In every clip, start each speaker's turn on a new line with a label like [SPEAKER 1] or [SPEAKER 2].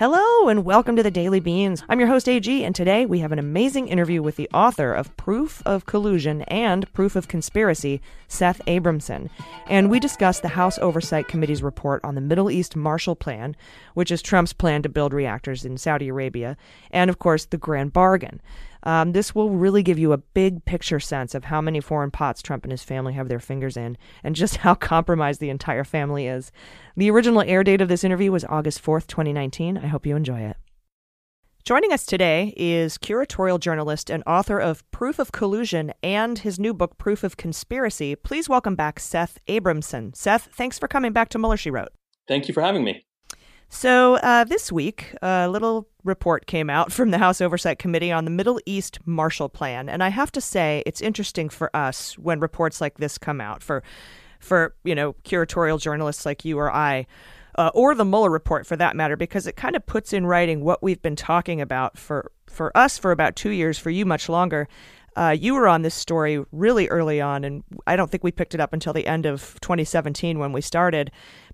[SPEAKER 1] Hello and welcome to the Daily Beans. I'm your host AG, and today we have an amazing interview with the author of Proof of Collusion and Proof of Conspiracy, Seth Abramson. And we discuss the House Oversight Committee's report on the Middle East Marshall Plan, which is Trump's plan to build reactors in Saudi Arabia, and of course the Grand Bargain. Um, this will really give you a big picture sense of how many foreign pots Trump and his family have their fingers in, and just how compromised the entire family is. The original air date of this interview was August 4th, 2019. I hope you enjoy it. Joining us today is curatorial journalist and author of Proof of Collusion and his new book, Proof of Conspiracy. Please welcome back Seth Abramson. Seth, thanks for coming back to Mueller, She Wrote.
[SPEAKER 2] Thank you for having me.
[SPEAKER 1] So, uh, this week, a little report came out from the House Oversight Committee on the Middle East Marshall Plan. And I have to say, it's interesting for us when reports like this come out, for, for you know, curatorial journalists like you or I, uh, or the Mueller report for that matter, because it kind of puts in writing what we've been talking about for, for us for about two years, for you much longer. Uh, you were on this story really early on, and I don't think we picked it up until the end of 2017 when we started.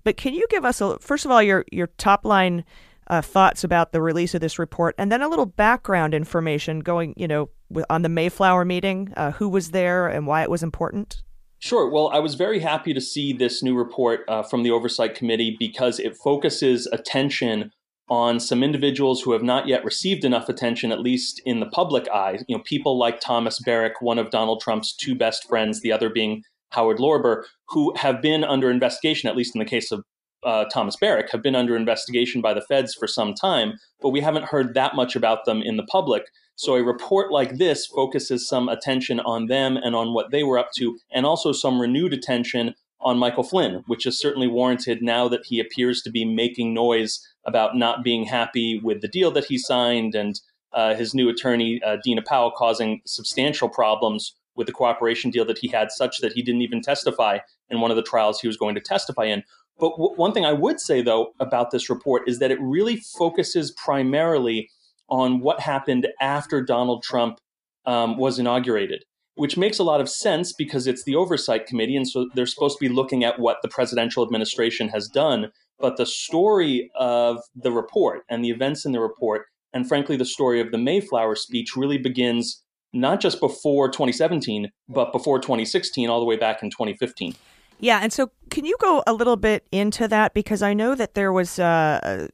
[SPEAKER 1] But can you give us, a, first of all, your, your top line uh, thoughts about the release of this report, and then a little background information going, you know, on the Mayflower meeting, uh, who was there and why it was important?
[SPEAKER 2] Sure. Well, I was very happy to see this new report uh, from the Oversight Committee because it focuses attention on some individuals who have not yet received enough attention, at least in the public eye. You know, people like Thomas Barrack, one of Donald Trump's two best friends, the other being Howard Lorber, who have been under investigation, at least in the case of uh, Thomas Barrack, have been under investigation by the feds for some time, but we haven't heard that much about them in the public. So a report like this focuses some attention on them and on what they were up to, and also some renewed attention on Michael Flynn, which is certainly warranted now that he appears to be making noise about not being happy with the deal that he signed and uh, his new attorney, uh, Dina Powell, causing substantial problems with the cooperation deal that he had, such that he didn't even testify in one of the trials he was going to testify in. But w- one thing I would say, though, about this report is that it really focuses primarily on what happened after Donald Trump um, was inaugurated which makes a lot of sense because it's the oversight committee. And so they're supposed to be looking at what the presidential administration has done. But the story of the report and the events in the report, and frankly, the story of the Mayflower speech really begins not just before 2017, but before 2016, all the way back in 2015.
[SPEAKER 1] Yeah, and so can you go a little bit into that because I know that there was uh,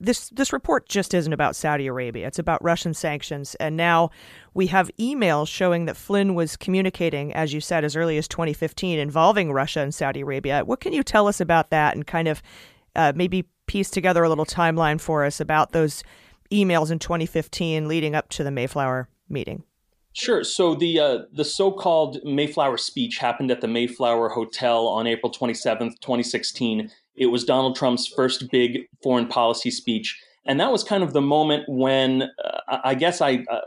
[SPEAKER 1] this this report just isn't about Saudi Arabia. It's about Russian sanctions, and now we have emails showing that Flynn was communicating, as you said, as early as 2015, involving Russia and Saudi Arabia. What can you tell us about that, and kind of uh, maybe piece together a little timeline for us about those emails in 2015 leading up to the Mayflower meeting?
[SPEAKER 2] Sure. So the uh, the so-called Mayflower speech happened at the Mayflower Hotel on April 27th, 2016 it was Donald Trump's first big foreign policy speech. And that was kind of the moment when uh, I guess I uh,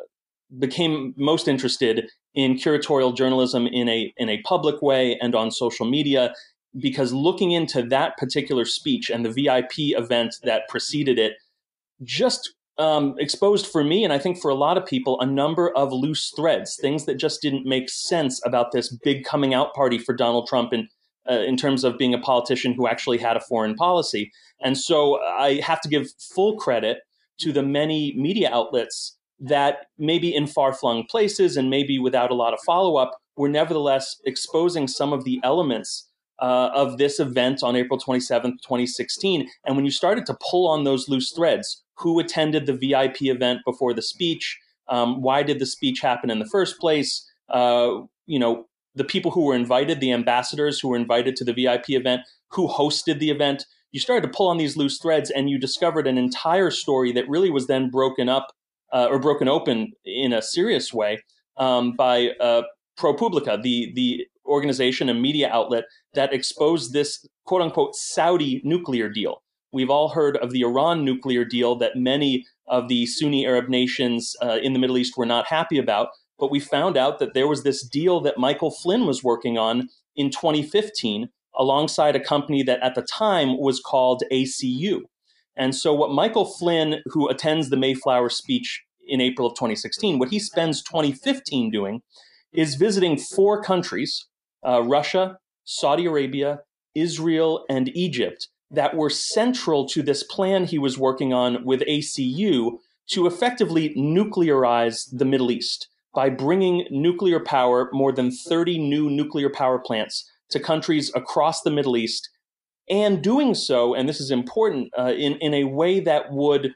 [SPEAKER 2] became most interested in curatorial journalism in a, in a public way and on social media, because looking into that particular speech and the VIP event that preceded it just um, exposed for me, and I think for a lot of people, a number of loose threads, things that just didn't make sense about this big coming out party for Donald Trump in uh, in terms of being a politician who actually had a foreign policy. And so I have to give full credit to the many media outlets that maybe in far flung places and maybe without a lot of follow up were nevertheless exposing some of the elements uh, of this event on April 27th, 2016. And when you started to pull on those loose threads, who attended the VIP event before the speech? Um, why did the speech happen in the first place? Uh, you know, the people who were invited, the ambassadors who were invited to the VIP event, who hosted the event. You started to pull on these loose threads, and you discovered an entire story that really was then broken up uh, or broken open in a serious way um, by uh, ProPublica, the the organization and media outlet that exposed this quote unquote Saudi nuclear deal. We've all heard of the Iran nuclear deal that many of the Sunni Arab nations uh, in the Middle East were not happy about. But we found out that there was this deal that Michael Flynn was working on in 2015 alongside a company that at the time was called ACU. And so, what Michael Flynn, who attends the Mayflower speech in April of 2016, what he spends 2015 doing is visiting four countries uh, Russia, Saudi Arabia, Israel, and Egypt that were central to this plan he was working on with ACU to effectively nuclearize the Middle East by bringing nuclear power, more than 30 new nuclear power plants, to countries across the Middle East, and doing so, and this is important, uh, in, in a way that would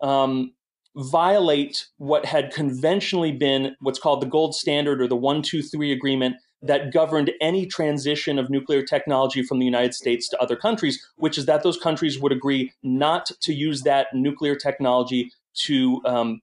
[SPEAKER 2] um, violate what had conventionally been what's called the gold standard or the 123 agreement that governed any transition of nuclear technology from the United States to other countries, which is that those countries would agree not to use that nuclear technology to um,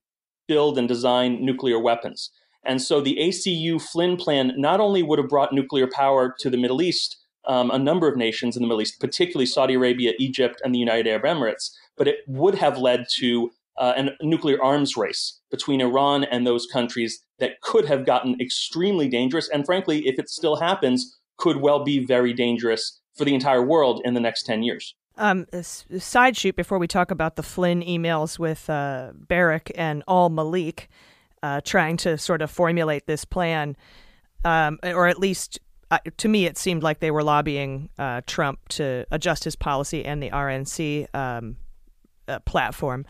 [SPEAKER 2] build and design nuclear weapons. And so the ACU Flynn plan not only would have brought nuclear power to the Middle East, um, a number of nations in the Middle East, particularly Saudi Arabia, Egypt, and the United Arab Emirates, but it would have led to uh, a nuclear arms race between Iran and those countries that could have gotten extremely dangerous. And frankly, if it still happens, could well be very dangerous for the entire world in the next 10 years.
[SPEAKER 1] Um, side shoot before we talk about the Flynn emails with uh, Barrack and Al Malik uh, trying to sort of formulate this plan, um, or at least uh, to me, it seemed like they were lobbying uh, Trump to adjust his policy and the RNC um, uh, platform.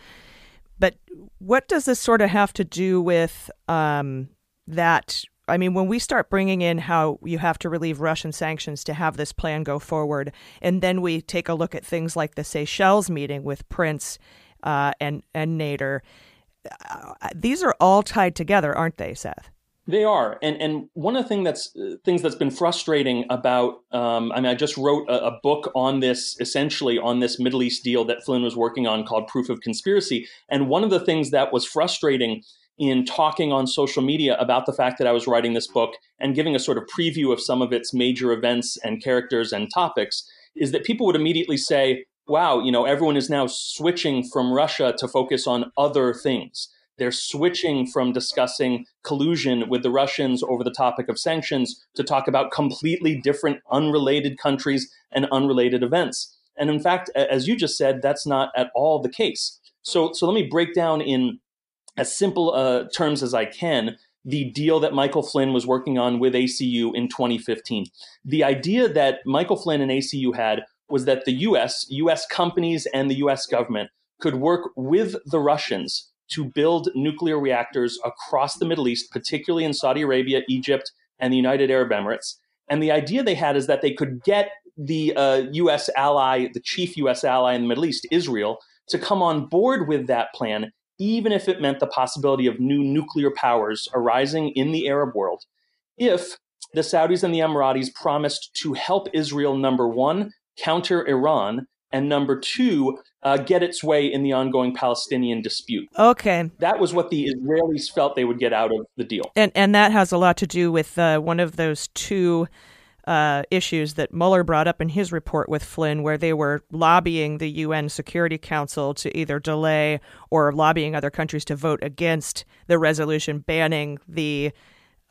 [SPEAKER 1] But what does this sort of have to do with um, that? I mean, when we start bringing in how you have to relieve Russian sanctions to have this plan go forward, and then we take a look at things like the Seychelles meeting with Prince uh, and and Nader, uh, these are all tied together, aren't they, Seth?
[SPEAKER 2] They are, and and one of the thing that's uh, things that's been frustrating about. Um, I mean, I just wrote a, a, book on this, essentially on this Middle East deal that Flynn was working on, called Proof of Conspiracy. And one of the things that was frustrating in talking on social media about the fact that I was writing this book and giving a sort of preview of some of its major events and characters and topics is that people would immediately say, "Wow, you know, everyone is now switching from Russia to focus on other things." They're switching from discussing collusion with the Russians over the topic of sanctions to talk about completely different, unrelated countries and unrelated events. And in fact, as you just said, that's not at all the case. So, so let me break down in as simple uh, terms as I can the deal that Michael Flynn was working on with ACU in 2015. The idea that Michael Flynn and ACU had was that the US, US companies, and the US government could work with the Russians to build nuclear reactors across the Middle East, particularly in Saudi Arabia, Egypt, and the United Arab Emirates. And the idea they had is that they could get the uh, U.S. ally, the chief U.S. ally in the Middle East, Israel, to come on board with that plan, even if it meant the possibility of new nuclear powers arising in the Arab world, if the Saudis and the Emiratis promised to help Israel, number one, counter Iran, and number two, uh, get its way in the ongoing Palestinian dispute.
[SPEAKER 1] Okay,
[SPEAKER 2] that was what the Israelis felt they would get out of the deal,
[SPEAKER 1] and and that has a lot to do with uh, one of those two. Uh, issues that Mueller brought up in his report with Flynn, where they were lobbying the UN Security Council to either delay or lobbying other countries to vote against the resolution banning the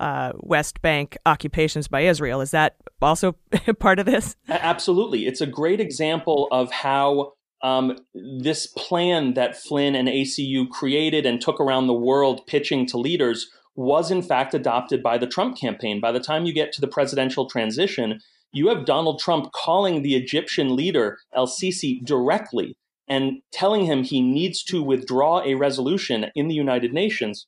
[SPEAKER 1] uh, West Bank occupations by Israel. Is that also part of this?
[SPEAKER 2] Absolutely. It's a great example of how um, this plan that Flynn and ACU created and took around the world pitching to leaders was in fact adopted by the Trump campaign. By the time you get to the presidential transition, you have Donald Trump calling the Egyptian leader El Sisi directly and telling him he needs to withdraw a resolution in the United Nations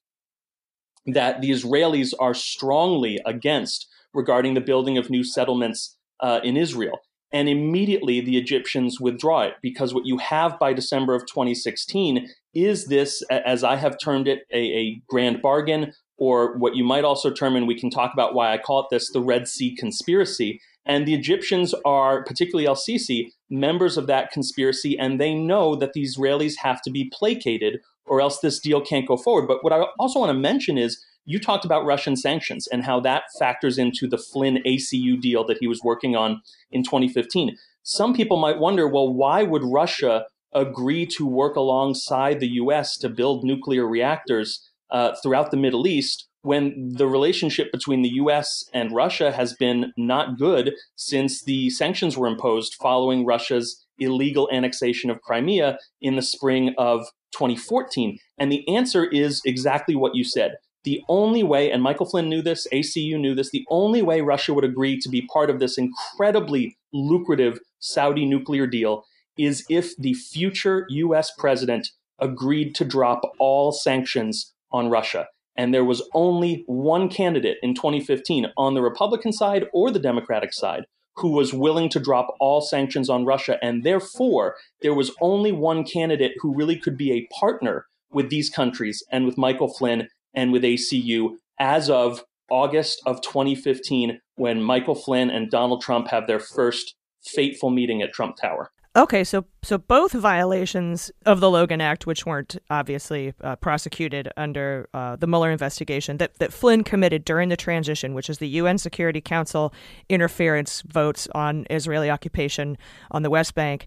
[SPEAKER 2] that the Israelis are strongly against regarding the building of new settlements uh, in Israel. And immediately the Egyptians withdraw it because what you have by December of 2016 is this, as I have termed it, a, a grand bargain, or what you might also term, and we can talk about why I call it this, the Red Sea conspiracy. And the Egyptians are, particularly El Sisi, members of that conspiracy, and they know that the Israelis have to be placated or else this deal can't go forward. But what I also want to mention is you talked about Russian sanctions and how that factors into the Flynn ACU deal that he was working on in 2015. some people might wonder well, why would Russia agree to work alongside the US to build nuclear reactors uh, throughout the Middle East when the relationship between the US and Russia has been not good since the sanctions were imposed following Russia's illegal annexation of Crimea in the spring of 2014? And the answer is exactly what you said. The only way, and Michael Flynn knew this, ACU knew this, the only way Russia would agree to be part of this incredibly lucrative Saudi nuclear deal is if the future US president agreed to drop all sanctions on Russia. And there was only one candidate in 2015 on the Republican side or the Democratic side who was willing to drop all sanctions on Russia. And therefore, there was only one candidate who really could be a partner with these countries and with Michael Flynn and with ACU as of August of 2015, when Michael Flynn and Donald Trump have their first fateful meeting at Trump Tower.
[SPEAKER 1] Okay, so so both violations of the Logan Act, which weren't obviously uh, prosecuted under uh, the Mueller investigation, that that Flynn committed during the transition, which is the UN Security Council interference votes on Israeli occupation on the West Bank,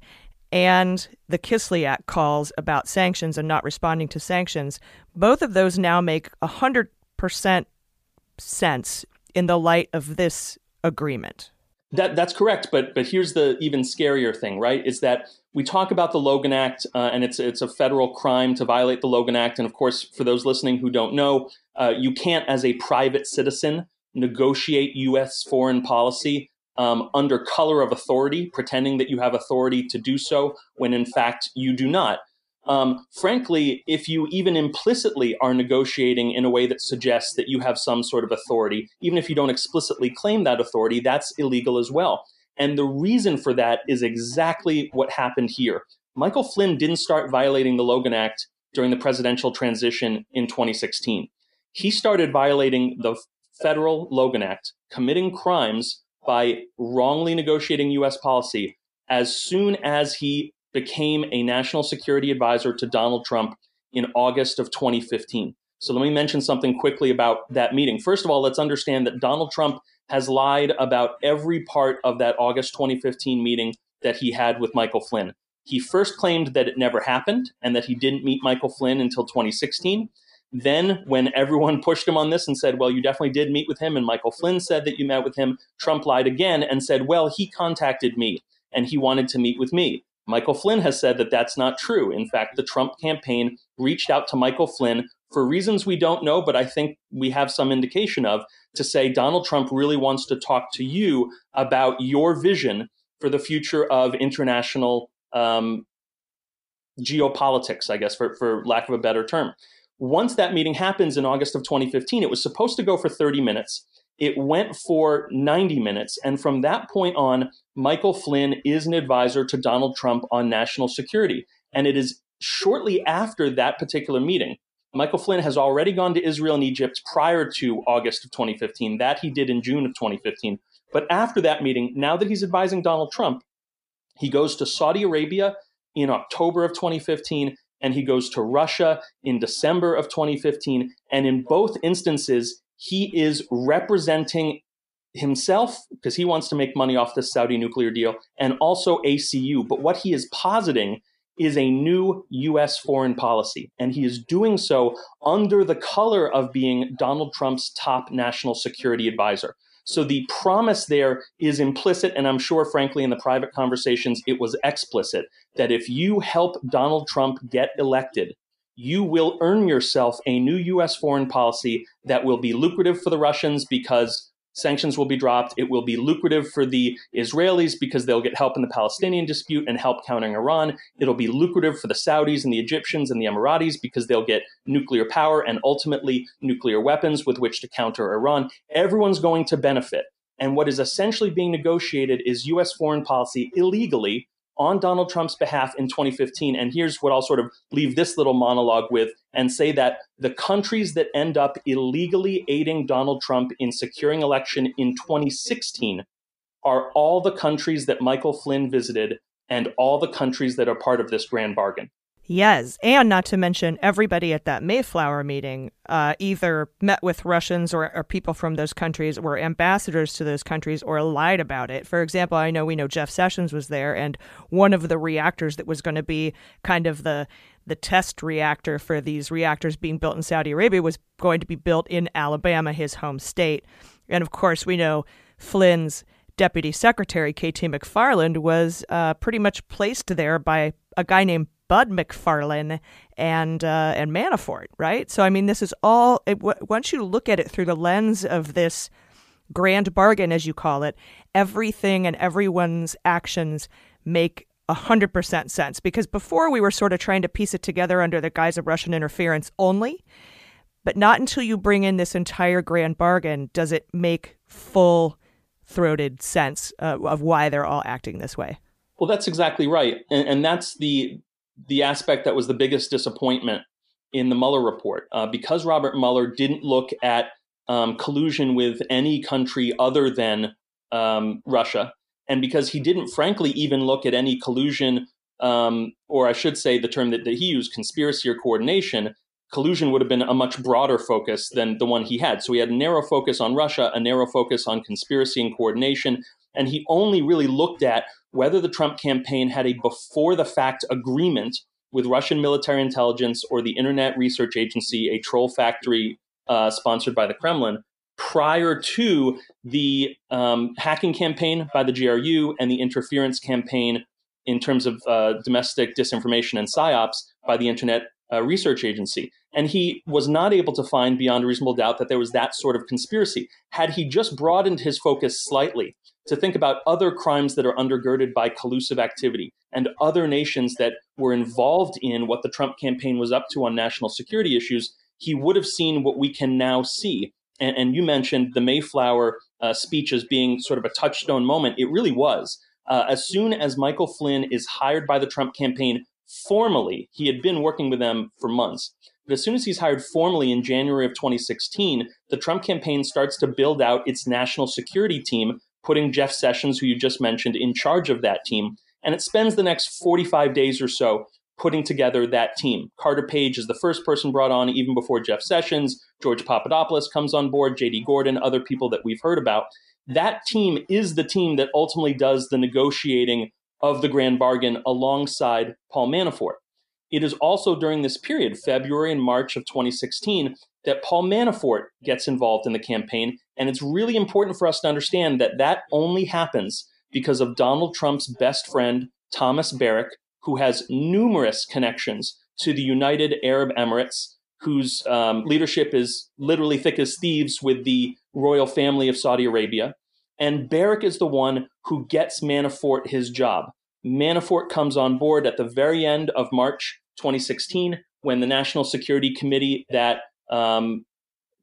[SPEAKER 1] and the Kislyak calls about sanctions and not responding to sanctions. Both of those now make hundred percent sense in the light of this agreement.
[SPEAKER 2] That that's correct, but but here's the even scarier thing, right? Is that we talk about the Logan Act, uh, and it's it's a federal crime to violate the Logan Act, and of course, for those listening who don't know, uh, you can't, as a private citizen, negotiate U.S. foreign policy um, under color of authority, pretending that you have authority to do so when in fact you do not. Um, frankly, if you even implicitly are negotiating in a way that suggests that you have some sort of authority, even if you don't explicitly claim that authority, that's illegal as well. And the reason for that is exactly what happened here. Michael Flynn didn't start violating the Logan Act during the presidential transition in 2016. He started violating the federal Logan Act, committing crimes by wrongly negotiating U.S. policy as soon as he became a national security advisor to Donald Trump in August of 2015. So let me mention something quickly about that meeting. First of all, let's understand that Donald Trump has lied about every part of that August 2015 meeting that he had with Michael Flynn. He first claimed that it never happened and that he didn't meet Michael Flynn until 2016. Then, when everyone pushed him on this and said, Well, you definitely did meet with him, and Michael Flynn said that you met with him, Trump lied again and said, Well, he contacted me and he wanted to meet with me. Michael Flynn has said that that's not true. In fact, the Trump campaign reached out to Michael Flynn for reasons we don't know, but I think we have some indication of, to say Donald Trump really wants to talk to you about your vision for the future of international um, geopolitics, I guess, for, for lack of a better term. Once that meeting happens in August of 2015, it was supposed to go for 30 minutes. It went for 90 minutes. And from that point on, Michael Flynn is an advisor to Donald Trump on national security. And it is shortly after that particular meeting. Michael Flynn has already gone to Israel and Egypt prior to August of 2015. That he did in June of 2015. But after that meeting, now that he's advising Donald Trump, he goes to Saudi Arabia in October of 2015 and he goes to Russia in December of 2015. And in both instances, he is representing himself because he wants to make money off this Saudi nuclear deal and also ACU. But what he is positing is a new US foreign policy. And he is doing so under the color of being Donald Trump's top national security advisor. So the promise there is implicit, and I'm sure, frankly, in the private conversations, it was explicit that if you help Donald Trump get elected, you will earn yourself a new US foreign policy that will be lucrative for the Russians because sanctions will be dropped. It will be lucrative for the Israelis because they'll get help in the Palestinian dispute and help countering Iran. It'll be lucrative for the Saudis and the Egyptians and the Emiratis because they'll get nuclear power and ultimately nuclear weapons with which to counter Iran. Everyone's going to benefit. And what is essentially being negotiated is US foreign policy illegally on Donald Trump's behalf in 2015. And here's what I'll sort of leave this little monologue with and say that the countries that end up illegally aiding Donald Trump in securing election in 2016 are all the countries that Michael Flynn visited and all the countries that are part of this grand bargain.
[SPEAKER 1] Yes, and not to mention everybody at that Mayflower meeting uh, either met with Russians or, or, people from those countries, were ambassadors to those countries, or lied about it. For example, I know we know Jeff Sessions was there, and one of the reactors that was going to be kind of the the test reactor for these reactors being built in Saudi Arabia was going to be built in Alabama, his home state. And of course, we know Flynn's deputy secretary, KT McFarland, was uh, pretty much placed there by a guy named Bud McFarlane and uh, and Manafort, right? So I mean, this is all. It, w- once you look at it through the lens of this grand bargain, as you call it, everything and everyone's actions make hundred percent sense. Because before we were sort of trying to piece it together under the guise of Russian interference only, but not until you bring in this entire grand bargain does it make full throated sense uh, of why they're all acting this way.
[SPEAKER 2] Well, that's exactly right, and, and that's the the aspect that was the biggest disappointment in the Mueller report, uh, because Robert Mueller didn't look at um, collusion with any country other than um, Russia, and because he didn't, frankly, even look at any collusion, um, or I should say, the term that, that he used, conspiracy or coordination. Collusion would have been a much broader focus than the one he had. So he had a narrow focus on Russia, a narrow focus on conspiracy and coordination, and he only really looked at whether the Trump campaign had a before the fact agreement with Russian military intelligence or the Internet Research Agency, a troll factory uh, sponsored by the Kremlin, prior to the um, hacking campaign by the GRU and the interference campaign in terms of uh, domestic disinformation and psyops by the Internet uh, Research Agency. And he was not able to find beyond reasonable doubt that there was that sort of conspiracy. Had he just broadened his focus slightly to think about other crimes that are undergirded by collusive activity and other nations that were involved in what the Trump campaign was up to on national security issues, he would have seen what we can now see. And, and you mentioned the Mayflower uh, speech as being sort of a touchstone moment. It really was. Uh, as soon as Michael Flynn is hired by the Trump campaign formally, he had been working with them for months. But as soon as he's hired formally in January of 2016, the Trump campaign starts to build out its national security team putting Jeff Sessions, who you just mentioned, in charge of that team. And it spends the next 45 days or so putting together that team. Carter Page is the first person brought on even before Jeff Sessions. George Papadopoulos comes on board, JD Gordon, other people that we've heard about. That team is the team that ultimately does the negotiating of the grand bargain alongside Paul Manafort. It is also during this period, February and March of 2016, that Paul Manafort gets involved in the campaign. And it's really important for us to understand that that only happens because of Donald Trump's best friend, Thomas Barrack, who has numerous connections to the United Arab Emirates, whose um, leadership is literally thick as thieves with the royal family of Saudi Arabia. And Barrack is the one who gets Manafort his job. Manafort comes on board at the very end of March 2016 when the National Security Committee that um,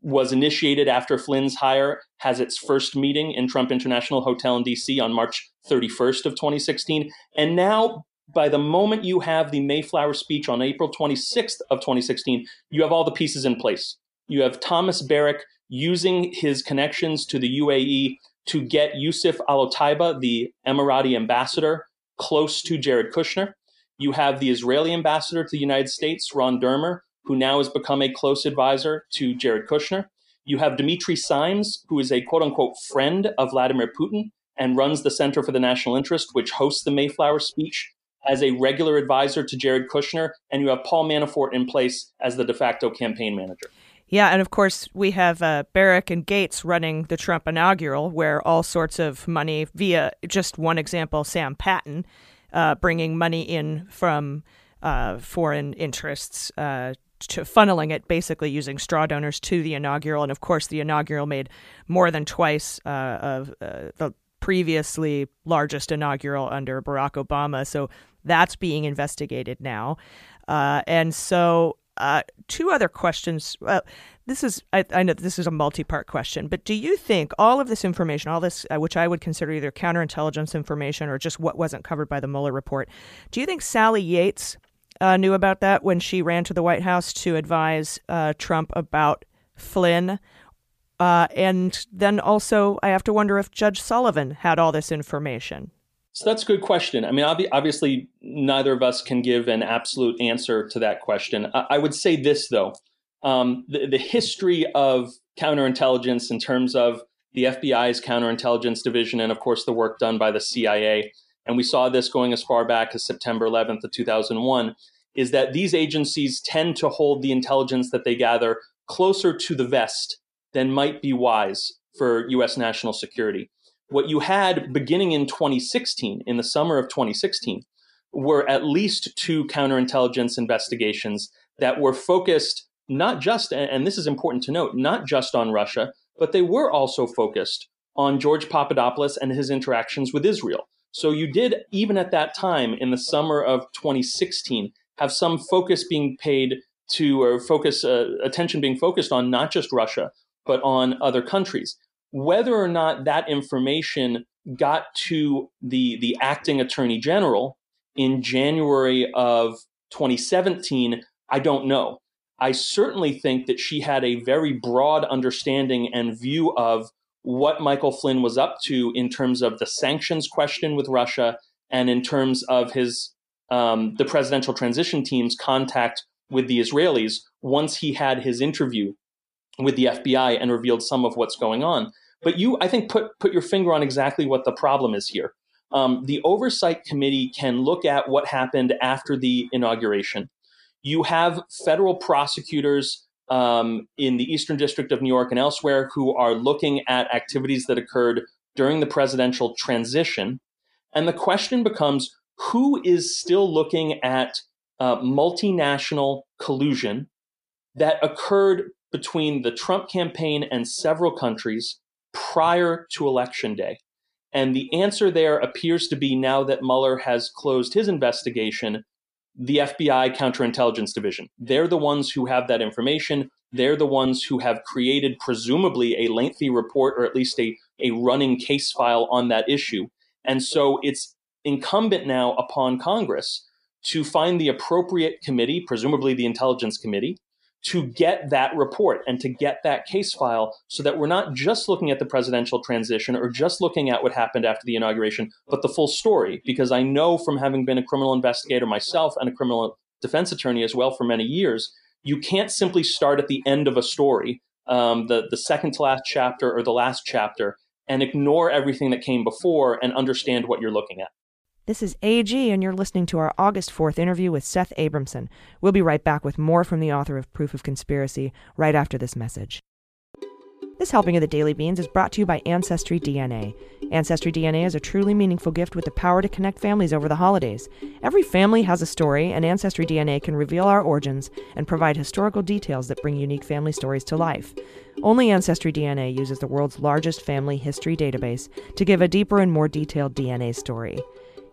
[SPEAKER 2] was initiated after Flynn's hire, has its first meeting in Trump International Hotel in DC on March 31st of 2016. And now, by the moment you have the Mayflower speech on April 26th of 2016, you have all the pieces in place. You have Thomas Barrack using his connections to the UAE to get Yusuf Al Otaiba, the Emirati ambassador, close to Jared Kushner. You have the Israeli ambassador to the United States, Ron Dermer, who now has become a close advisor to Jared Kushner. You have Dimitri Simes, who is a quote unquote friend of Vladimir Putin and runs the Center for the National Interest, which hosts the Mayflower speech as a regular advisor to Jared Kushner. And you have Paul Manafort in place as the de facto campaign manager.
[SPEAKER 1] Yeah, and of course, we have uh, Barrack and Gates running the Trump inaugural, where all sorts of money via just one example, Sam Patten, uh, bringing money in from uh, foreign interests uh, to funneling it basically using straw donors to the inaugural. And of course, the inaugural made more than twice uh, of uh, the previously largest inaugural under Barack Obama. So that's being investigated now. And so, uh, two other questions. Well, this is, I, I, know this is a multi part question, but do you think all of this information, all this, uh, which I would consider either counterintelligence information or just what wasn't covered by the Mueller report, do you think Sally Yates uh, knew about that when she ran to the White House to advise uh, Trump about Flynn. Uh, and then also, I have to wonder if Judge Sullivan had all this information.
[SPEAKER 2] So that's a good question. I mean, obviously, neither of us can give an absolute answer to that question. I would say this, though um, the, the history of counterintelligence in terms of the FBI's counterintelligence division, and of course, the work done by the CIA. And we saw this going as far back as September 11th of 2001 is that these agencies tend to hold the intelligence that they gather closer to the vest than might be wise for US national security. What you had beginning in 2016, in the summer of 2016, were at least two counterintelligence investigations that were focused not just, and this is important to note, not just on Russia, but they were also focused on George Papadopoulos and his interactions with Israel. So you did, even at that time in the summer of 2016, have some focus being paid to, or focus, uh, attention being focused on not just Russia, but on other countries. Whether or not that information got to the, the acting attorney general in January of 2017, I don't know. I certainly think that she had a very broad understanding and view of what Michael Flynn was up to in terms of the sanctions question with Russia and in terms of his um, the presidential transition team's contact with the Israelis once he had his interview with the FBI and revealed some of what's going on. But you, I think, put put your finger on exactly what the problem is here. Um, the oversight committee can look at what happened after the inauguration you have federal prosecutors um, in the Eastern District of New York and elsewhere who are looking at activities that occurred during the presidential transition. And the question becomes who is still looking at uh, multinational collusion that occurred between the Trump campaign and several countries prior to Election Day? And the answer there appears to be now that Mueller has closed his investigation the FBI counterintelligence division. They're the ones who have that information. They're the ones who have created, presumably, a lengthy report or at least a, a running case file on that issue. And so it's incumbent now upon Congress to find the appropriate committee, presumably the Intelligence Committee, to get that report and to get that case file so that we're not just looking at the presidential transition or just looking at what happened after the inauguration, but the full story. Because I know from having been a criminal investigator myself and a criminal defense attorney as well for many years, you can't simply start at the end of a story, um, the, the second to last chapter or the last chapter, and ignore everything that came before and understand what you're looking at.
[SPEAKER 3] This is AG, and you're listening to our August 4th interview with Seth Abramson. We'll be right back with more from the author of Proof of Conspiracy right after this message. This helping of the Daily Beans is brought to you by Ancestry DNA. Ancestry DNA is a truly meaningful gift with the power to connect families over the holidays. Every family has a story, and Ancestry DNA can reveal our origins and provide historical details that bring unique family stories to life. Only Ancestry DNA uses the world's largest family history database to give a deeper and more detailed DNA story.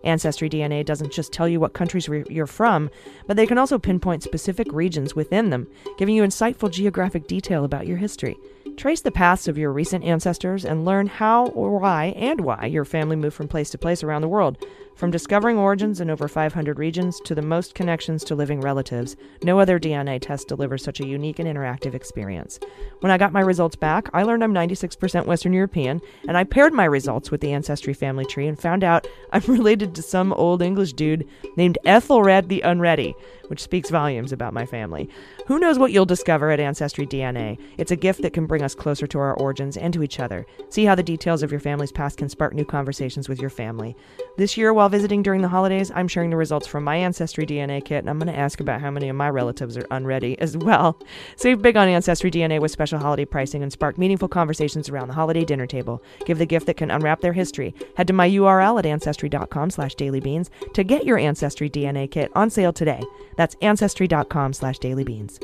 [SPEAKER 3] Ancestry DNA doesn't just tell you what countries you're from, but they can also pinpoint specific regions within them, giving you insightful geographic detail about your history. Trace the paths of your recent ancestors and learn how or why and why your family moved from place to place around the world. From discovering origins in over 500 regions to the most connections to living relatives, no other DNA test delivers such a unique and interactive experience. When I got my results back, I learned I'm 96% Western European, and I paired my results with the Ancestry family tree and found out I'm related to some old English dude named Ethelred the Unready, which speaks volumes about my family. Who knows what you'll discover at Ancestry DNA? It's a gift that can bring us closer to our origins and to each other. See how the details of your family's past can spark new conversations with your family. This year, while visiting during the holidays, I'm sharing the results from my Ancestry DNA kit, and I'm going to ask about how many of my relatives are unready as well. Save big on Ancestry DNA with special holiday pricing and spark meaningful conversations around the holiday dinner table. Give the gift that can unwrap their history. Head to my URL at ancestry.com slash dailybeans to get your Ancestry DNA kit on sale today. That's ancestry.com slash dailybeans.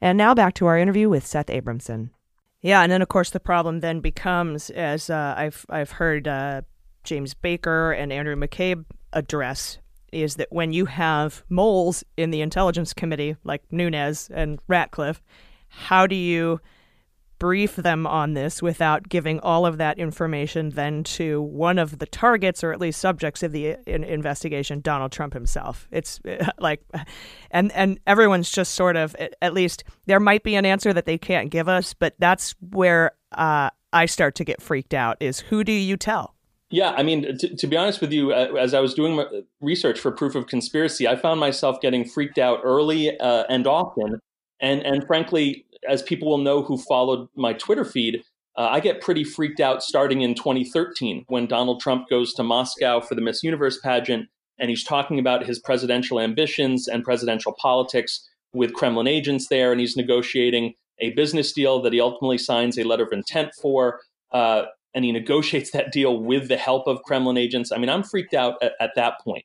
[SPEAKER 3] And now back to our interview with Seth Abramson. Yeah, and then of course the problem then becomes, as uh, I've I've heard uh, James Baker and Andrew McCabe address is that when you have moles in the intelligence committee like Nunes and Ratcliffe, how do you brief them on this without giving all of that information then to one of the targets or at least subjects of the investigation Donald Trump himself. It's like and and everyone's just sort of at least there might be an answer that they can't give us but that's where uh, I start to get freaked out is who do you tell?
[SPEAKER 2] Yeah, I mean, t- to be honest with you, uh, as I was doing research for proof of conspiracy, I found myself getting freaked out early uh, and often, and and frankly, as people will know who followed my Twitter feed, uh, I get pretty freaked out starting in 2013 when Donald Trump goes to Moscow for the Miss Universe pageant, and he's talking about his presidential ambitions and presidential politics with Kremlin agents there, and he's negotiating a business deal that he ultimately signs a letter of intent for. Uh, and he negotiates that deal with the help of Kremlin agents. I mean, I'm freaked out at, at that point.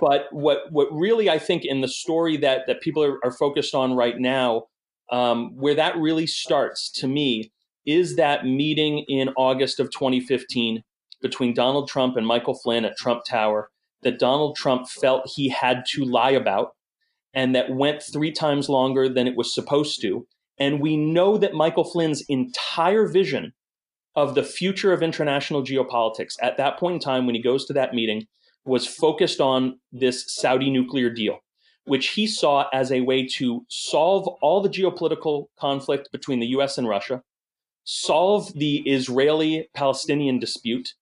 [SPEAKER 2] But what what really I think in the story that that people are, are focused on right now, um, where that really starts to me, is that meeting in August of 2015 between Donald Trump and Michael Flynn at Trump Tower that Donald Trump felt he had to lie about, and that went three times longer than it was supposed to. And we know that Michael Flynn's entire vision of the future of international geopolitics at that point in time when he goes to that meeting was focused on this Saudi nuclear deal, which he saw as a way to solve all the geopolitical conflict between the US and Russia, solve the Israeli Palestinian dispute,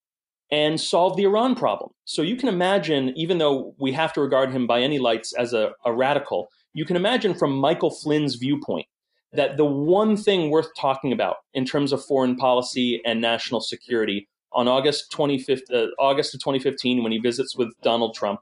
[SPEAKER 2] and solve the Iran problem. So you can imagine, even though we have to regard him by any lights as a, a radical, you can imagine from Michael Flynn's viewpoint that the one thing worth talking about in terms of foreign policy and national security on August 25th, uh, August of 2015, when he visits with Donald Trump,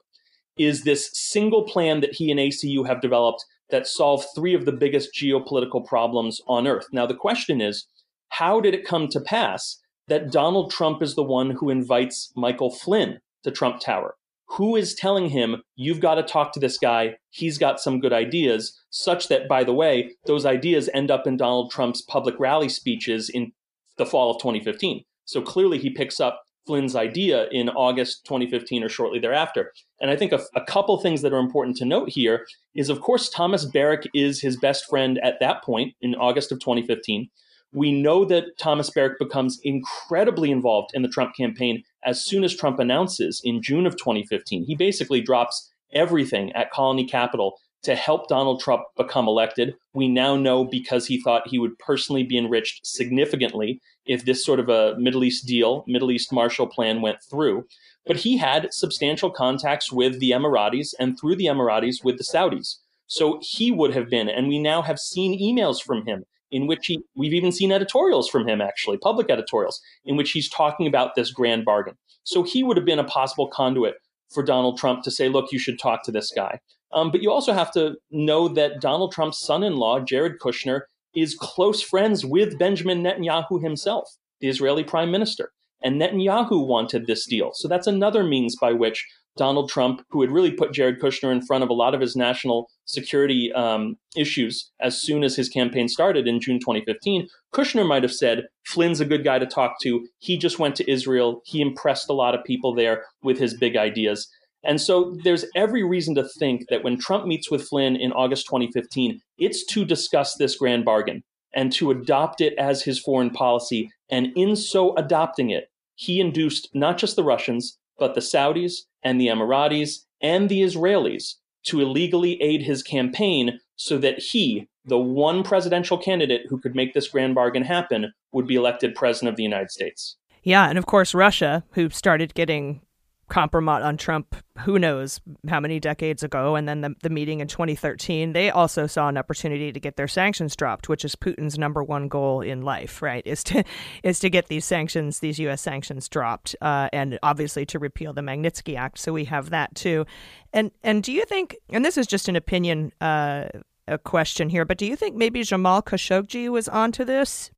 [SPEAKER 2] is this single plan that he and ACU have developed that solve three of the biggest geopolitical problems on earth. Now, the question is, how did it come to pass that Donald Trump is the one who invites Michael Flynn to Trump Tower? who is telling him you've got to talk to this guy he's got some good ideas such that by the way those ideas end up in donald trump's public rally speeches in the fall of 2015 so clearly he picks up flynn's idea in august 2015 or shortly thereafter and i think a, a couple things that are important to note here is of course thomas Barrack is his best friend at that point in august of 2015 we know that Thomas Barrack becomes incredibly involved in the Trump campaign as soon as Trump announces in June of 2015. He basically drops everything at Colony Capital to help Donald Trump become elected. We now know because he thought he would personally be enriched significantly if this sort of a Middle East deal, Middle East Marshall Plan went through. But he had substantial contacts with the Emiratis and through the Emiratis with the Saudis. So he would have been, and we now have seen emails from him in which he we've even seen editorials from him actually public editorials in which he's talking about this grand bargain so he would have been a possible conduit for donald trump to say look you should talk to this guy. Um, but you also have to know that donald trump's son-in-law jared kushner is close friends with benjamin netanyahu himself the israeli prime minister. And netanyahu wanted this deal. So that's another means by which Donald Trump, who had really put Jared Kushner in front of a lot of his national security um, issues as soon as his campaign started in June 2015, Kushner might have said, Flynn's a good guy to talk to. He just went to Israel. He impressed a lot of people there with his big ideas. And so there's every reason to think that when Trump meets with Flynn in August 2015, it's to discuss this grand bargain and to adopt it as his foreign policy. And in so adopting it, he induced not just the Russians, but the Saudis and the Emiratis and the Israelis to illegally aid his campaign so that he, the one presidential candidate who could make this grand bargain happen, would be elected president of the United States.
[SPEAKER 1] Yeah, and of course, Russia, who started getting compromise on Trump, who knows how many decades ago, and then the, the meeting in 2013, they also saw an opportunity to get their sanctions dropped, which is Putin's number one goal in life, right? Is to is to get these sanctions, these U.S. sanctions dropped, uh, and obviously to repeal the Magnitsky Act. So we have that too. And and do you think? And this is just an opinion. Uh, a question here, but do you think maybe Jamal Khashoggi was onto this?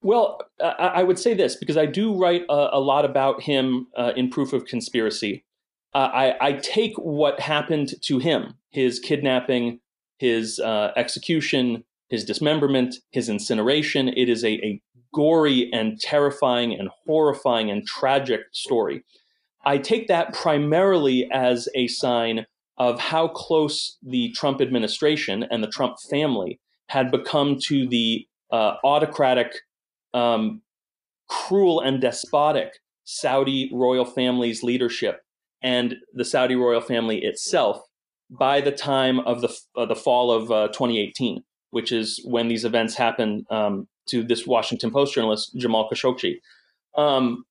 [SPEAKER 2] Well, I, would say this because I do write a, lot about him uh, in Proof of Conspiracy. Uh, I, I, take what happened to him, his kidnapping, his uh, execution, his dismemberment, his incineration. It is a, a gory and terrifying and horrifying and tragic story. I take that primarily as a sign of how close the Trump administration and the Trump family had become to the uh, autocratic um, cruel and despotic Saudi royal family's leadership and the Saudi royal family itself by the time of the uh, the fall of uh, 2018, which is when these events happened um, to this Washington Post journalist Jamal Khashoggi. Um,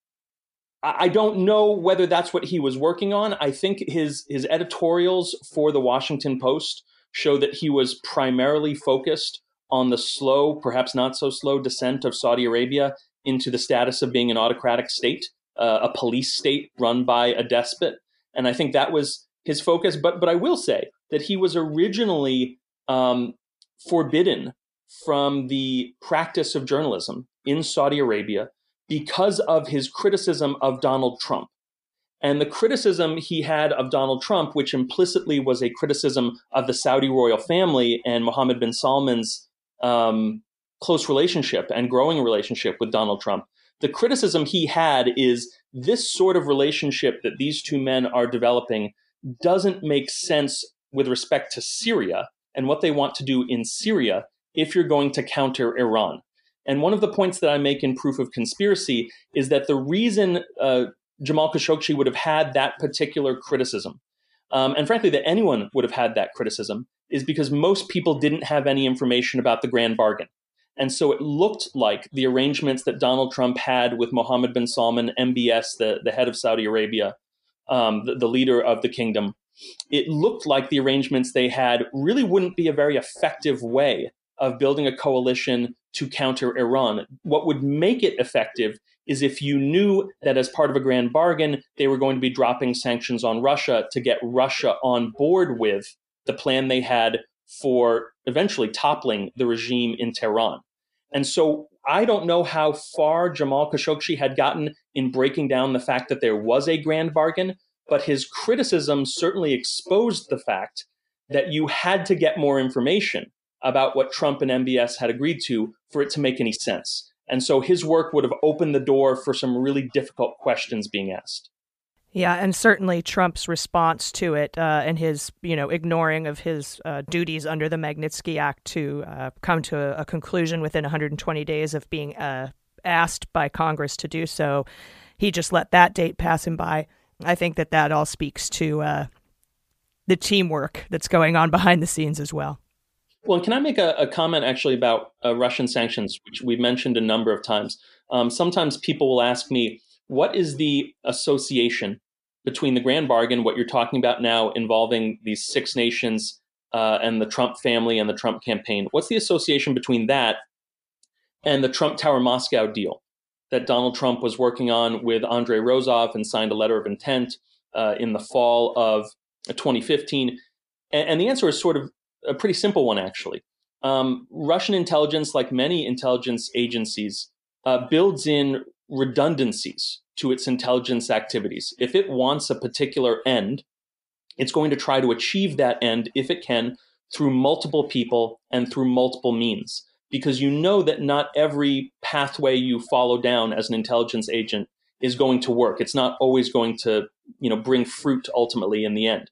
[SPEAKER 2] I don't know whether that's what he was working on. I think his his editorials for the Washington Post show that he was primarily focused on the slow, perhaps not so slow, descent of Saudi Arabia into the status of being an autocratic state, uh, a police state run by a despot. And I think that was his focus. But but I will say that he was originally um, forbidden from the practice of journalism in Saudi Arabia because of his criticism of Donald Trump. And the criticism he had of Donald Trump, which implicitly was a criticism of the Saudi royal family and Mohammed bin Salman's um, close relationship and growing relationship with Donald Trump, the criticism he had is this sort of relationship that these two men are developing doesn't make sense with respect to Syria and what they want to do in Syria if you're going to counter Iran. And one of the points that I make in Proof of Conspiracy is that the reason uh, Jamal Khashoggi would have had that particular criticism, um, and frankly, that anyone would have had that criticism, is because most people didn't have any information about the grand bargain. And so it looked like the arrangements that Donald Trump had with Mohammed bin Salman, MBS, the, the head of Saudi Arabia, um, the, the leader of the kingdom, it looked like the arrangements they had really wouldn't be a very effective way of building a coalition to counter Iran. What would make it effective is if you knew that as part of a grand bargain, they were going to be dropping sanctions on Russia to get Russia on board with the plan they had for eventually toppling the regime in Tehran. And so I don't know how far Jamal Khashoggi had gotten in breaking down the fact that there was a grand bargain, but his criticism certainly exposed the fact that you had to get more information about what Trump and MBS had agreed to for it to make any sense. And so his work would have opened the door for some really difficult questions being asked.
[SPEAKER 1] Yeah, and certainly Trump's response to it uh, and his, you know, ignoring of his uh, duties under the Magnitsky Act to uh, come to a, a, conclusion within 120 days of being uh, asked by Congress to do so, he just let that date pass him by. I think that that all speaks to uh, the teamwork that's going on behind the scenes as well.
[SPEAKER 2] Well, can I make a, a comment actually about uh, Russian sanctions, which we've mentioned a number of times? Um, sometimes people will ask me, what is the association between the grand bargain, what you're talking about now involving these six nations uh, and the Trump family and the Trump campaign? What's the association between that and the Trump Tower Moscow deal that Donald Trump was working on with Andrei Rozov and signed a letter of intent uh, in the fall of 2015? And, and the answer is sort of a pretty simple one, actually. Um, Russian intelligence, like many intelligence agencies, uh, builds in redundancies to its intelligence activities. If it wants a particular end, it's going to try to achieve that end, if it can, through multiple people and through multiple means. Because you know that not every pathway you follow down as an intelligence agent is going to work. It's not always going to, you know, bring fruit ultimately in the end.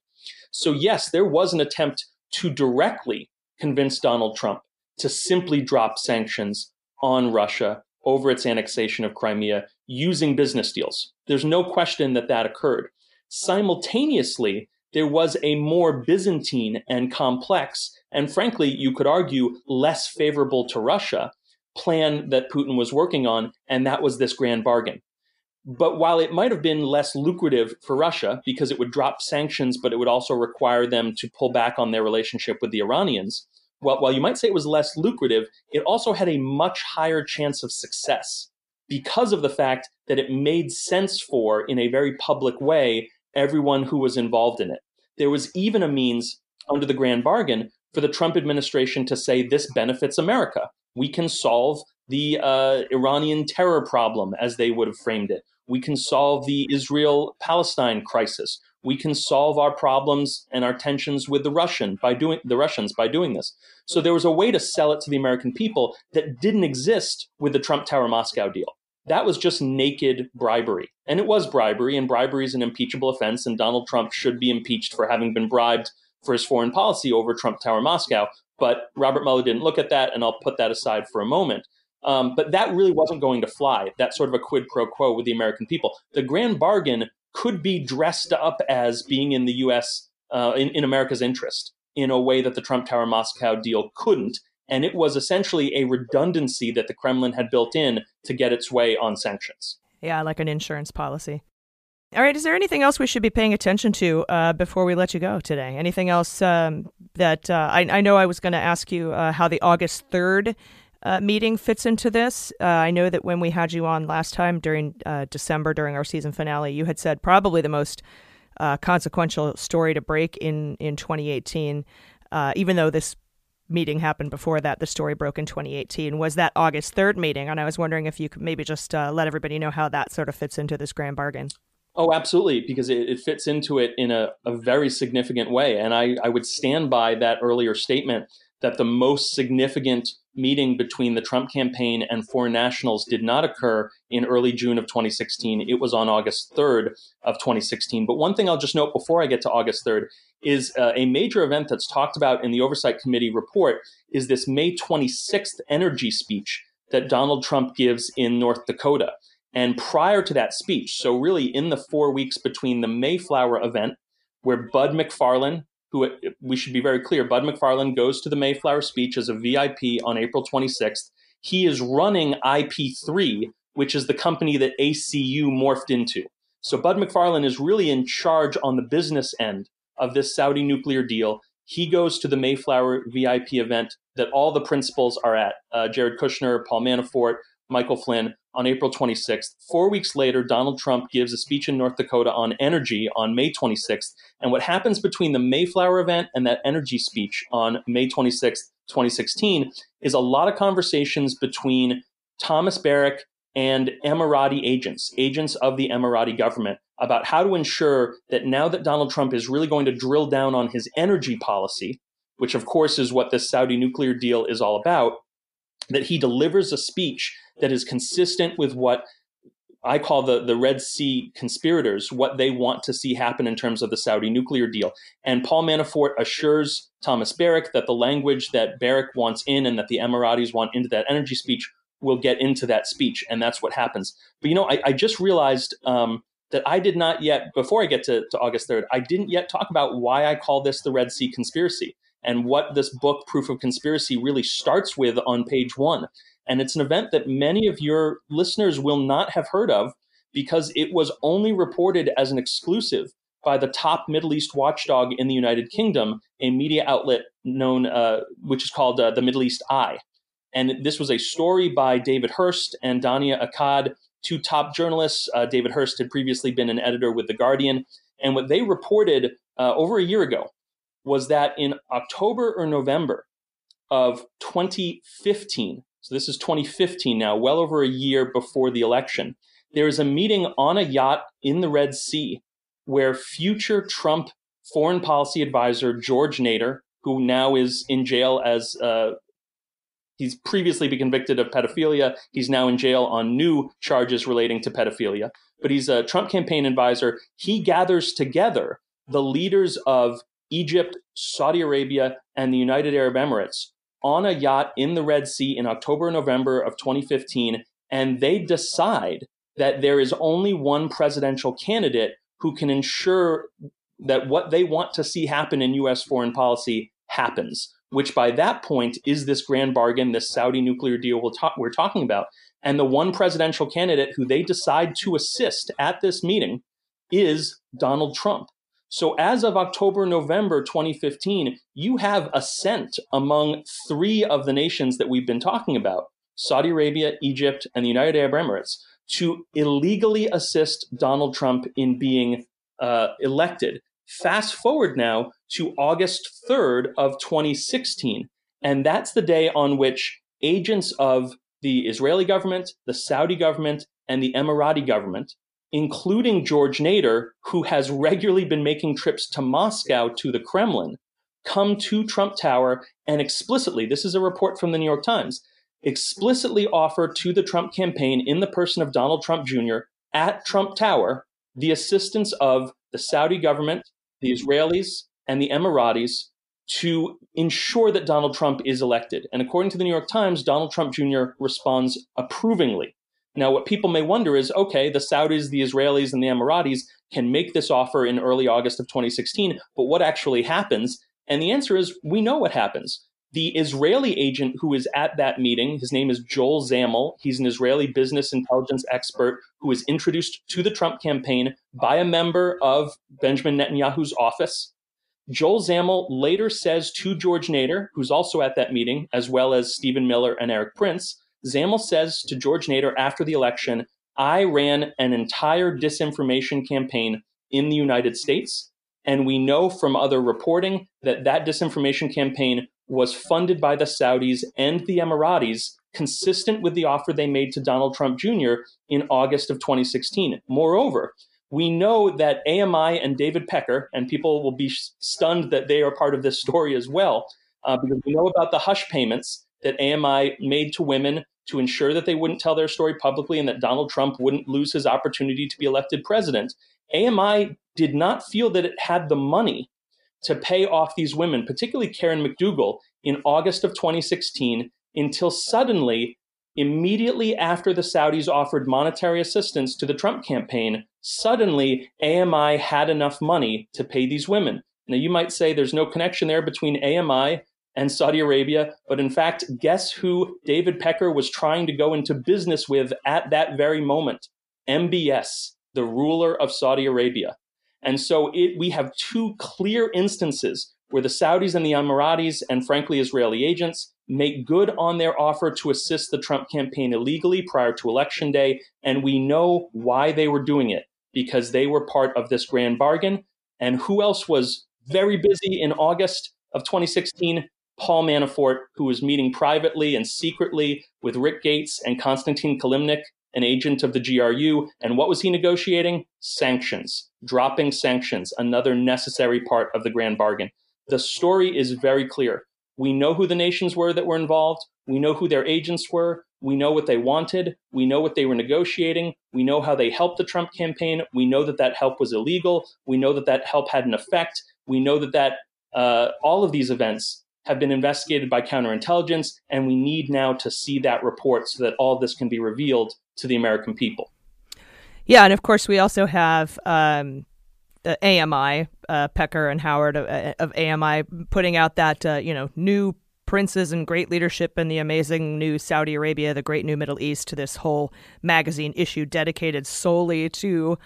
[SPEAKER 2] So yes, there was an attempt to directly convince Donald Trump to simply drop sanctions on Russia over its annexation of Crimea using business deals. There's no question that that occurred. Simultaneously, there was a more Byzantine and complex, and frankly, you could argue less favorable to Russia plan that Putin was working on, and that was this grand bargain. But while it might have been less lucrative for Russia because it would drop sanctions, but it would also require them to pull back on their relationship with the Iranians, well, while you might say it was less lucrative, it also had a much higher chance of success because of the fact that it made sense for, in a very public way, everyone who was involved in it. There was even a means under the grand bargain for the Trump administration to say this benefits America. We can solve the uh, Iranian terror problem, as they would have framed it. We can solve the Israel Palestine crisis. We can solve our problems and our tensions with the Russian by doing the Russians by doing this. So there was a way to sell it to the American people that didn't exist with the Trump Tower Moscow deal. That was just naked bribery. And it was bribery, and bribery is an impeachable offense, and Donald Trump should be impeached for having been bribed for his foreign policy over Trump Tower Moscow. But Robert Mueller didn't look at that, and I'll put that aside for a moment. Um, but that really wasn't going to fly. That sort of a quid pro quo with the American people. The grand bargain could be dressed up as being in the U.S. Uh, in, in America's interest in a way that the Trump Tower Moscow deal couldn't. And it was essentially a redundancy that the Kremlin had built in to get its way on sanctions.
[SPEAKER 1] Yeah, like an insurance policy. All right. Is there anything else we should be paying attention to uh, before we let you go today? Anything else um, that uh, I, I, know I was going to ask you uh, how the August 3rd uh, meeting fits into this? Uh, I know that when we had you on last time during uh, December, during our season finale, you had said probably the most consequential story to break in, in 2018, even though this meeting happened before that. The story broke in 2018. Was that August 3rd meeting? And I was wondering if you could maybe just uh, let everybody know how that sort of fits into this grand bargain.
[SPEAKER 2] Oh, absolutely, because it, it fits into it in a, a very significant way. And I, I would stand by that earlier statement that the most significant meeting between the Trump campaign and foreign nationals did not occur in early June of 2016. It was on August 3rd of 2016. But one thing I'll just note before I get to August 3rd is uh, a major event that's talked about in the Oversight Committee report is this May 26th energy speech that Donald Trump gives in North Dakota. And prior to that speech, so really in the four weeks between the Mayflower event, where Bud McFarlane, who we should be very clear, Bud McFarlane goes to the Mayflower speech as a VIP on April 26th. He is running IP3, which is the company that ACU morphed into. So Bud McFarlane is really in charge on the business end of this Saudi nuclear deal. He goes to the Mayflower VIP event that all the principals are at uh, Jared Kushner, Paul Manafort, Michael Flynn on April 26th. Four weeks later, Donald Trump gives a speech in North Dakota on energy on May 26th. And what happens between the Mayflower event and that energy speech on May 26th, 2016, is a lot of conversations between Thomas Barrack and Emirati agents, agents of the Emirati government, about how to ensure that now that Donald Trump is really going to drill down on his energy policy, which of course is what this Saudi nuclear deal is all about, that he delivers a speech that is consistent with what I call the, the Red Sea conspirators, what they want to see happen in terms of the Saudi nuclear deal. And Paul Manafort assures Thomas Barrack that the language that Barrack wants in and that the Emiratis want into that energy speech will get into that speech. And that's what happens. But you know, I, I just realized um, that I did not yet, before I get to, to August 3rd, I didn't yet talk about why I call this the Red Sea conspiracy and what this book, Proof of Conspiracy, really starts with on page one. And it's an event that many of your listeners will not have heard of because it was only reported as an exclusive by the top Middle East watchdog in the United Kingdom, a media outlet known, uh, which is called uh, the Middle East Eye. And this was a story by David Hearst and Dania Akkad, two top journalists. Uh, David Hearst had previously been an editor with The Guardian. And what they reported uh, over a year ago was that in October or November of 2015, so this is 2015 now, well over a year before the election. There is a meeting on a yacht in the Red Sea where future Trump foreign policy advisor George Nader, who now is in jail as uh, he's previously been convicted of pedophilia, he's now in jail on new charges relating to pedophilia, but he's a Trump campaign advisor. He gathers together the leaders of Egypt, Saudi Arabia, and the United Arab Emirates on a yacht in the Red Sea in October, November of 2015, and they decide that there is only one presidential candidate who can ensure that what they want to see happen in U.S. foreign policy happens, which by that point is this grand bargain, this Saudi nuclear deal we'll talk, we're talking about. And the one presidential candidate who they decide to assist at this meeting is Donald Trump. So as of October, November 2015, you have assent among three of the nations that we've been talking about Saudi Arabia, Egypt, and the United Arab Emirates to illegally assist Donald Trump in being uh, elected. Fast forward now to August 3rd of 2016. And that's the day on which agents of the Israeli government, the Saudi government, and the Emirati government including George Nader, who has regularly been making trips to Moscow to the Kremlin, come to Trump Tower and explicitly, this is a report from the New York Times, explicitly offer to the Trump campaign in the person of Donald Trump Jr. at Trump Tower the assistance of the Saudi government, the Israelis, and the Emiratis to ensure that Donald Trump is elected. And according to the New York Times, Donald Trump Jr. responds approvingly now, what people may wonder is okay, the Saudis, the Israelis, and the Emiratis can make this offer in early August of 2016, but what actually happens? And the answer is we know what happens. The Israeli agent who is at that meeting, his name is Joel Zamel. He's an Israeli business intelligence expert who was introduced to the Trump campaign by a member of Benjamin Netanyahu's office. Joel Zamel later says to George Nader, who's also at that meeting, as well as Stephen Miller and Erik Prince, Zamel says to George Nader after the election, I ran an entire disinformation campaign in the United States. And we know from other reporting that that disinformation campaign was funded by the Saudis and the Emiratis, consistent with the offer they made to Donald Trump Jr. in August of 2016. Moreover, we know that AMI and David Pecker, and people will be stunned that they are part of this story as well, uh, because we know about the hush payments that AMI made to women to ensure that they wouldn't tell their story publicly and that Donald Trump wouldn't lose his opportunity to be elected president. AMI did not feel that it had the money to pay off these women, particularly Karen McDougal, in August of 2016, until suddenly, immediately after the Saudis offered monetary assistance to the Trump campaign, suddenly AMI had enough money to pay these women. Now, you might say there's no connection there between AMI and Saudi Arabia, but in fact, guess who David Pecker was trying to go into business with at that very moment? MBS, the ruler of Saudi Arabia. And so it, we have two clear instances where the Saudis and the Emiratis, and frankly, Israeli agents, make good on their offer to assist the Trump campaign illegally prior to election day. And we know why they were doing it because they were part of this grand bargain. And who else was very busy in August of 2016? Paul Manafort, who was meeting privately and secretly with Rick Gates and Konstantin Kilimnik an agent of the GRU. And what was he negotiating? Sanctions, dropping sanctions, another necessary part of the grand bargain. The story is very clear. We know who the nations were that were involved. We know who their agents were. We know what they wanted. We know what they were negotiating. We know how they helped the Trump campaign. We know that that help was illegal. We know that that help had an effect. We know that that uh, all of these events have been investigated by counterintelligence, and we need now to see that report so that all this can be revealed to the American people.
[SPEAKER 1] Yeah, and of course we also have um, AMI, uh, Pecker and Howard of, uh, of AMI, putting out that uh, you know new princes and great leadership in the amazing new Saudi Arabia, the great new Middle East, to this whole magazine issue dedicated solely to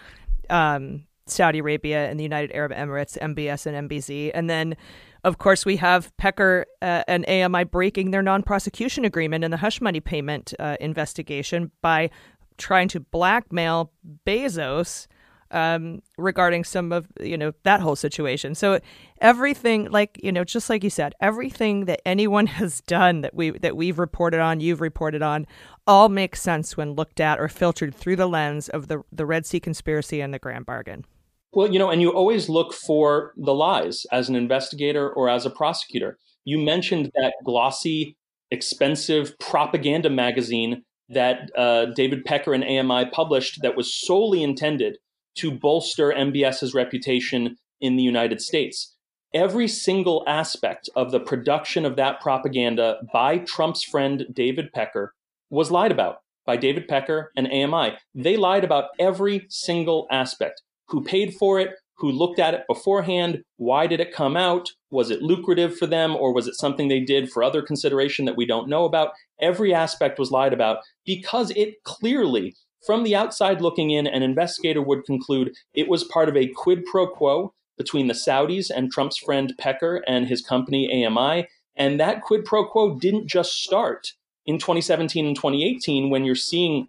[SPEAKER 1] um, Saudi Arabia and the United Arab Emirates, MBS and MBZ, and then of course, we have Pecker uh, and AMI breaking their non prosecution agreement in the hush money payment uh, investigation by trying to blackmail Bezos um, regarding some of you know that whole situation. So everything, like you know, just like you said, everything that anyone has done that we that we've reported on, you've reported on, all makes sense when looked at or filtered through the lens of the the Red Sea conspiracy and the Grand Bargain.
[SPEAKER 2] Well, you know, and you always look for the lies as an investigator or as a prosecutor. You mentioned that glossy, expensive propaganda magazine that uh, David Pecker and AMI published that was solely intended to bolster MBS's reputation in the United States. Every single aspect of the production of that propaganda by Trump's friend David Pecker was lied about by David Pecker and AMI. They lied about every single aspect who paid for it, who looked at it beforehand, why did it come out, was it lucrative for them, or was it something they did for other consideration that we don't know about? Every aspect was lied about because it clearly, from the outside looking in, an investigator would conclude it was part of a quid pro quo between the Saudis and Trump's friend Pecker and his company AMI. And that quid pro quo didn't just start in 2017 and 2018 when you're seeing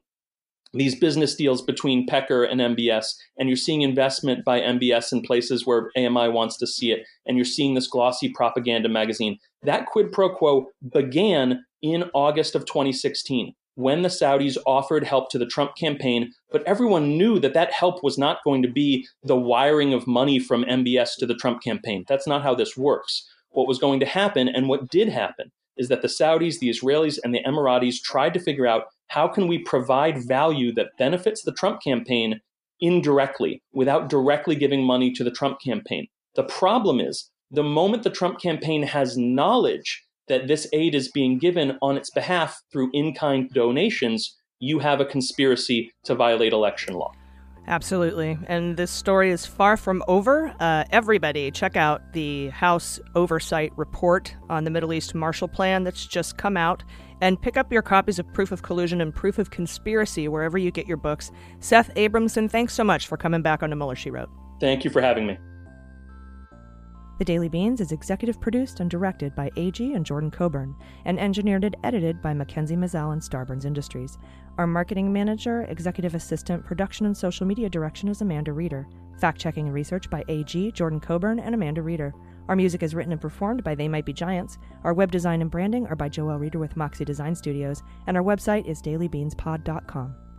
[SPEAKER 2] these business deals between Pecker and MBS, and you're seeing investment by MBS in places where AMI wants to see it, and you're seeing this glossy propaganda magazine. That quid pro quo began in August of 2016 when the Saudis offered help to the Trump campaign, but everyone knew that that help was not going to be the wiring of money from MBS to the Trump campaign. That's not how this works. What was going to happen, and what did happen, is that the Saudis, the Israelis, and the Emiratis tried to figure out how can we provide value that benefits the Trump campaign indirectly without directly giving money to the Trump campaign. The problem is the moment the Trump campaign has knowledge that this aid is being given on its behalf through in kind donations, you have a conspiracy to violate election law.
[SPEAKER 3] Absolutely. And this story is far from over. Uh, everybody, check out the House Oversight Report on the Middle East Marshall Plan that's just come out. And pick up your copies of Proof of Collusion and Proof of Conspiracy wherever you get your books. Seth Abramson, thanks so much for coming back on the Mueller She Wrote.
[SPEAKER 2] Thank you for having me.
[SPEAKER 3] The Daily Beans is executive produced and directed by AG and Jordan Coburn, and engineered and edited by Mackenzie Mazzell and Starburns Industries. Our marketing manager, executive assistant, production and social media direction is Amanda Reeder. Fact checking and research by AG, Jordan Coburn, and Amanda Reeder. Our music is written and performed by They Might Be Giants. Our web design and branding are by Joel Reeder with Moxie Design Studios, and our website is dailybeanspod.com.